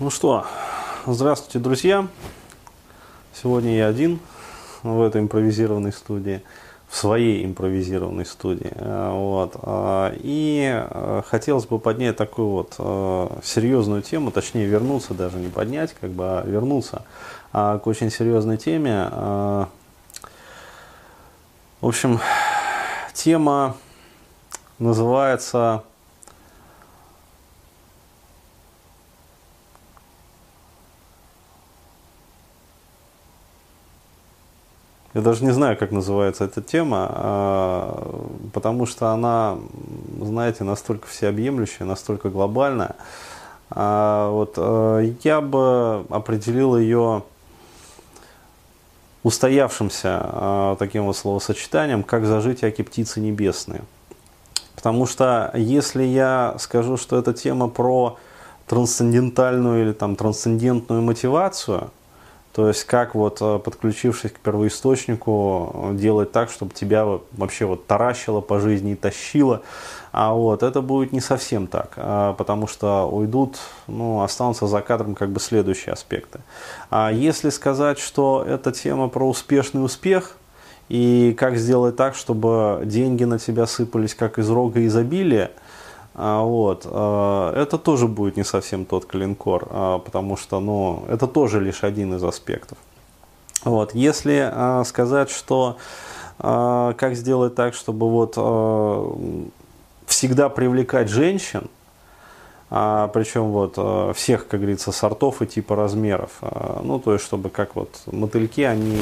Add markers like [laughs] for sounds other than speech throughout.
Ну что, здравствуйте, друзья. Сегодня я один в этой импровизированной студии, в своей импровизированной студии. Э, вот. А, и э, хотелось бы поднять такую вот э, серьезную тему, точнее вернуться даже, не поднять, как бы, а вернуться а, к очень серьезной теме. В общем, тема называется Я даже не знаю, как называется эта тема, а, потому что она, знаете, настолько всеобъемлющая, настолько глобальная. А, вот э, я бы определил ее устоявшимся а, таким вот словосочетанием, как зажить аки птицы небесные. Потому что если я скажу, что это тема про трансцендентальную или там трансцендентную мотивацию – то есть как вот э, подключившись к первоисточнику делать так, чтобы тебя вообще вот таращило по жизни и тащило. А вот это будет не совсем так, а, потому что уйдут, ну, останутся за кадром как бы следующие аспекты. А если сказать, что эта тема про успешный успех, и как сделать так, чтобы деньги на тебя сыпались как из рога изобилия, вот. А, это тоже будет не совсем тот клинкор, а, потому что ну, это тоже лишь один из аспектов. Вот. Если сказать, что как сделать так, чтобы вот всегда привлекать женщин, а, причем вот всех, как говорится, сортов и типа размеров. А, ну, то есть, чтобы как вот мотыльки, они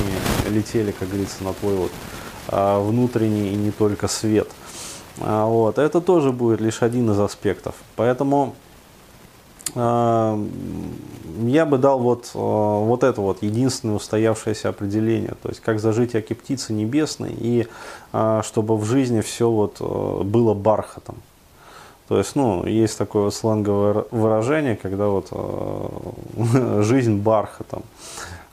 летели, как говорится, на твой вот а, внутренний и не только свет – а, вот, это тоже будет лишь один из аспектов. Поэтому э, я бы дал вот, э, вот это вот единственное устоявшееся определение, то есть как зажить аки птицы небесной и э, чтобы в жизни все вот было бархатом. То есть, ну, есть такое вот сленговое выражение, когда вот [laughs] жизнь бархатом.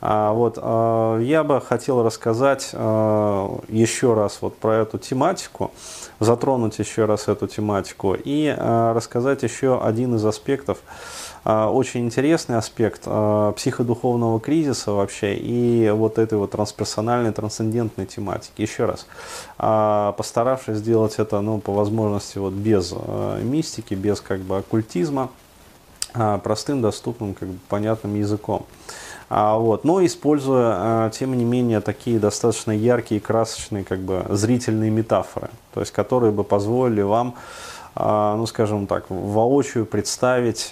А, вот, а, я бы хотел рассказать а, еще раз вот про эту тематику, затронуть еще раз эту тематику и рассказать еще один из аспектов, очень интересный аспект психодуховного кризиса вообще и вот этой вот трансперсональной, трансцендентной тематики. Еще раз, постаравшись сделать это, ну, по возможности вот без мистики, без как бы оккультизма, простым, доступным, как бы понятным языком. А, вот, но используя, а, тем не менее, такие достаточно яркие, красочные, как бы, зрительные метафоры, то есть, которые бы позволили вам, а, ну, скажем так, воочию представить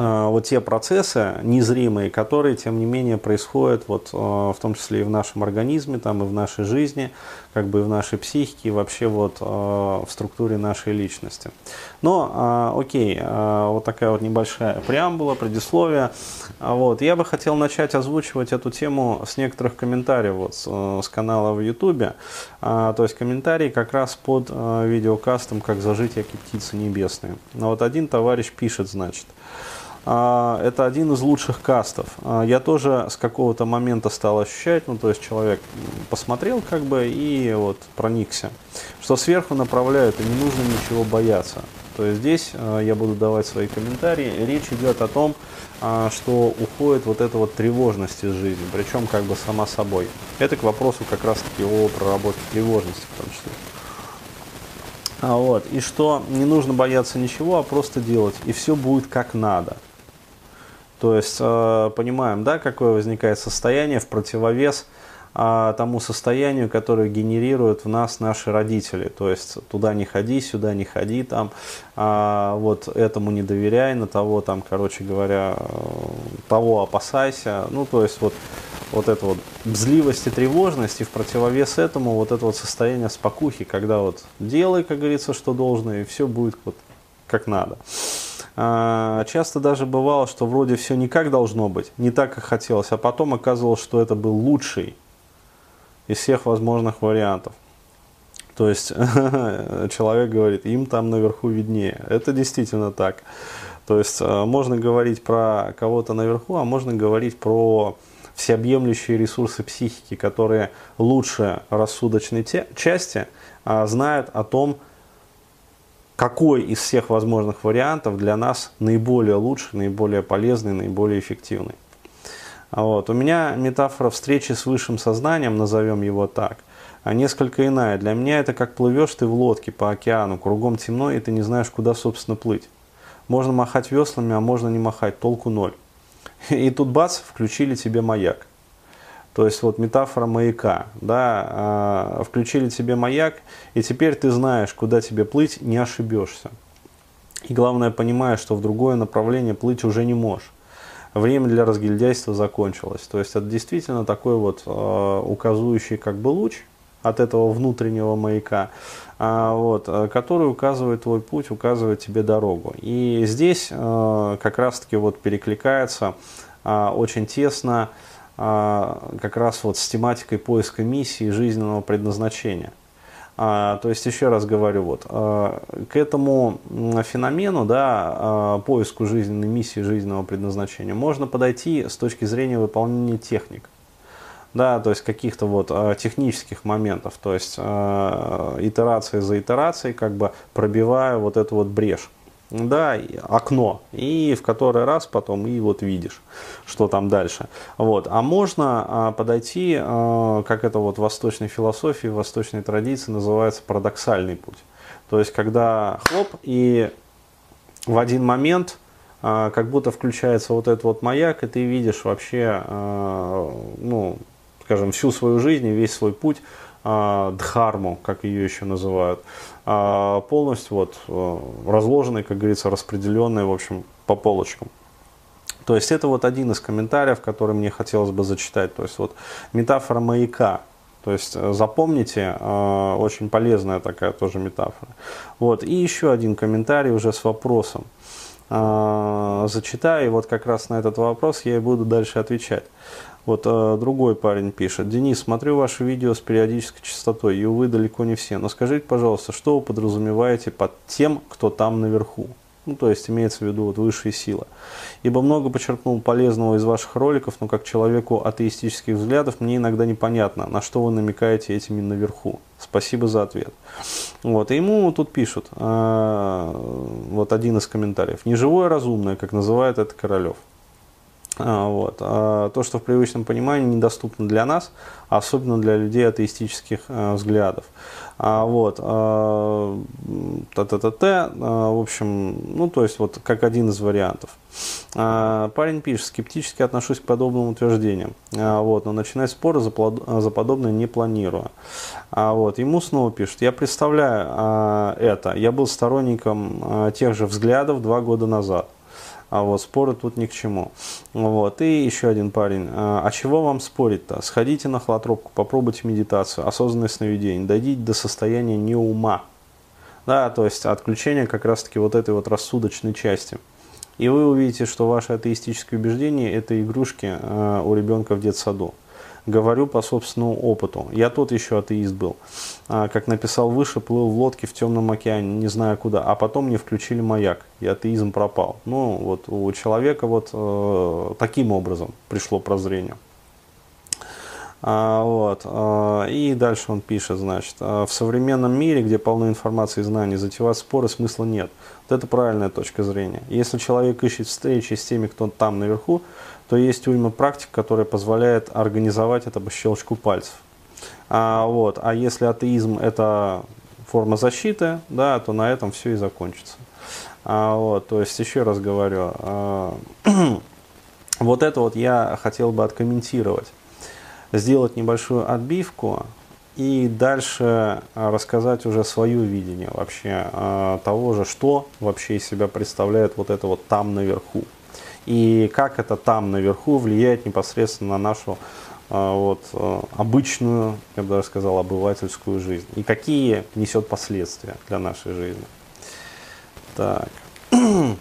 вот те процессы незримые, которые, тем не менее, происходят вот, э, в том числе и в нашем организме, там, и в нашей жизни, как бы и в нашей психике, и вообще вот э, в структуре нашей личности. Но, окей, вот такая вот небольшая преамбула, предисловие. Вот. Я бы хотел начать озвучивать эту тему с некоторых комментариев вот, с, с канала в YouTube. То есть комментарии как раз под видеокастом «Как зажить, яки птицы небесные». Вот один товарищ пишет, значит, а, это один из лучших кастов. А, я тоже с какого-то момента стал ощущать, ну, то есть человек посмотрел как бы и вот проникся, что сверху направляют и не нужно ничего бояться. То есть здесь а, я буду давать свои комментарии. Речь идет о том, что уходит вот эта вот тревожность из жизни, причем как бы сама собой. Это к вопросу как раз-таки о проработке тревожности в том числе. А вот, и что не нужно бояться ничего, а просто делать, и все будет как надо. То есть э, понимаем, да, какое возникает состояние в противовес э, тому состоянию, которое генерируют в нас наши родители. То есть туда не ходи, сюда не ходи, там, э, вот этому не доверяй, на того там, короче говоря, того опасайся. Ну, то есть вот вот это вот бзливость и тревожность, и в противовес этому вот это вот состояние спокухи, когда вот делай, как говорится, что должно, и все будет вот как надо. А, часто даже бывало, что вроде все не как должно быть, не так, как хотелось, а потом оказывалось, что это был лучший из всех возможных вариантов. То есть [laughs] человек говорит, им там наверху виднее. Это действительно так. То есть а, можно говорить про кого-то наверху, а можно говорить про всеобъемлющие ресурсы психики, которые лучше рассудочной части а, знают о том, какой из всех возможных вариантов для нас наиболее лучший, наиболее полезный, наиболее эффективный. Вот. У меня метафора встречи с высшим сознанием, назовем его так, а несколько иная. Для меня это как плывешь ты в лодке по океану, кругом темно, и ты не знаешь, куда, собственно, плыть. Можно махать веслами, а можно не махать, толку ноль. [laughs] И тут бац, включили тебе маяк. То есть вот метафора маяка, да, а, включили тебе маяк, и теперь ты знаешь, куда тебе плыть, не ошибешься. И главное, понимаешь, что в другое направление плыть уже не можешь. Время для разгильдяйства закончилось. То есть это действительно такой вот э, указывающий как бы луч от этого внутреннего маяка, э, вот, который указывает твой путь, указывает тебе дорогу. И здесь как раз-таки вот перекликается очень тесно а, как раз вот с тематикой поиска миссии жизненного предназначения. А, то есть, еще раз говорю, вот, а, к этому феномену, да, поиску жизненной миссии, жизненного предназначения, можно подойти с точки зрения выполнения техник. Да, то есть каких-то вот технических моментов, то есть итерация за итерацией, как бы пробивая вот эту вот брешь да, окно, и в который раз потом и вот видишь, что там дальше. Вот. А можно а, подойти, а, как это вот в восточной философии, в восточной традиции называется парадоксальный путь. То есть, когда хлоп, и в один момент а, как будто включается вот этот вот маяк, и ты видишь вообще, ну, скажем, всю свою жизнь и весь свой путь дхарму, как ее еще называют, а, полностью вот э, разложенный, как говорится, распределенный, в общем, по полочкам. То есть это вот один из комментариев, который мне хотелось бы зачитать. То есть вот метафора маяка. То есть э, запомните, э, очень полезная такая тоже метафора. Вот. И еще один комментарий уже с вопросом. Зачитаю, и вот как раз на этот вопрос я и буду дальше отвечать. Вот э, другой парень пишет. Денис, смотрю ваши видео с периодической частотой, и, увы, далеко не все. Но скажите, пожалуйста, что вы подразумеваете под тем, кто там наверху? Ну, то есть имеется в виду вот высшие силы. Ибо много подчеркнул полезного из ваших роликов, но как человеку атеистических взглядов мне иногда непонятно, на что вы намекаете этими наверху. Спасибо за ответ. Вот, и ему тут пишут, э, вот один из комментариев. Неживое разумное, как называет это Королев. А, вот. А то, что в привычном понимании недоступно для нас, особенно для людей атеистических э, взглядов. А, вот. Т-т-т-т. В общем, ну, то есть, вот как один из вариантов. Парень пишет, скептически отношусь к подобным утверждениям, вот, но начинать споры за, за подобное не планирую. Вот, ему снова пишет, я представляю это, я был сторонником тех же взглядов два года назад. А вот споры тут ни к чему. Вот. И еще один парень. А, а чего вам спорить-то? Сходите на холотропку, попробуйте медитацию, осознанное сновидение, дойдите до состояния не ума. Да, то есть отключение как раз-таки вот этой вот рассудочной части. И вы увидите, что ваши атеистические убеждения – это игрушки э, у ребенка в детсаду говорю по собственному опыту. Я тот еще атеист был. А, как написал выше, плыл в лодке в темном океане, не знаю куда. А потом мне включили маяк, и атеизм пропал. Ну, вот у человека вот э, таким образом пришло прозрение. А, вот. А, и дальше он пишет, значит, а, в современном мире, где полно информации и знаний, затевать споры смысла нет. Вот это правильная точка зрения. Если человек ищет встречи с теми, кто там наверху, то есть уйма практик, которая позволяет организовать это по щелчку пальцев. А, вот. а если атеизм это форма защиты, да, то на этом все и закончится. А, вот, то есть, еще раз говорю, а, [clears throat] вот это вот я хотел бы откомментировать, сделать небольшую отбивку и дальше рассказать уже свое видение вообще а, того же, что вообще из себя представляет вот это вот там наверху и как это там наверху влияет непосредственно на нашу а, вот, а, обычную, я бы даже сказал, обывательскую жизнь. И какие несет последствия для нашей жизни. Так. [clears throat]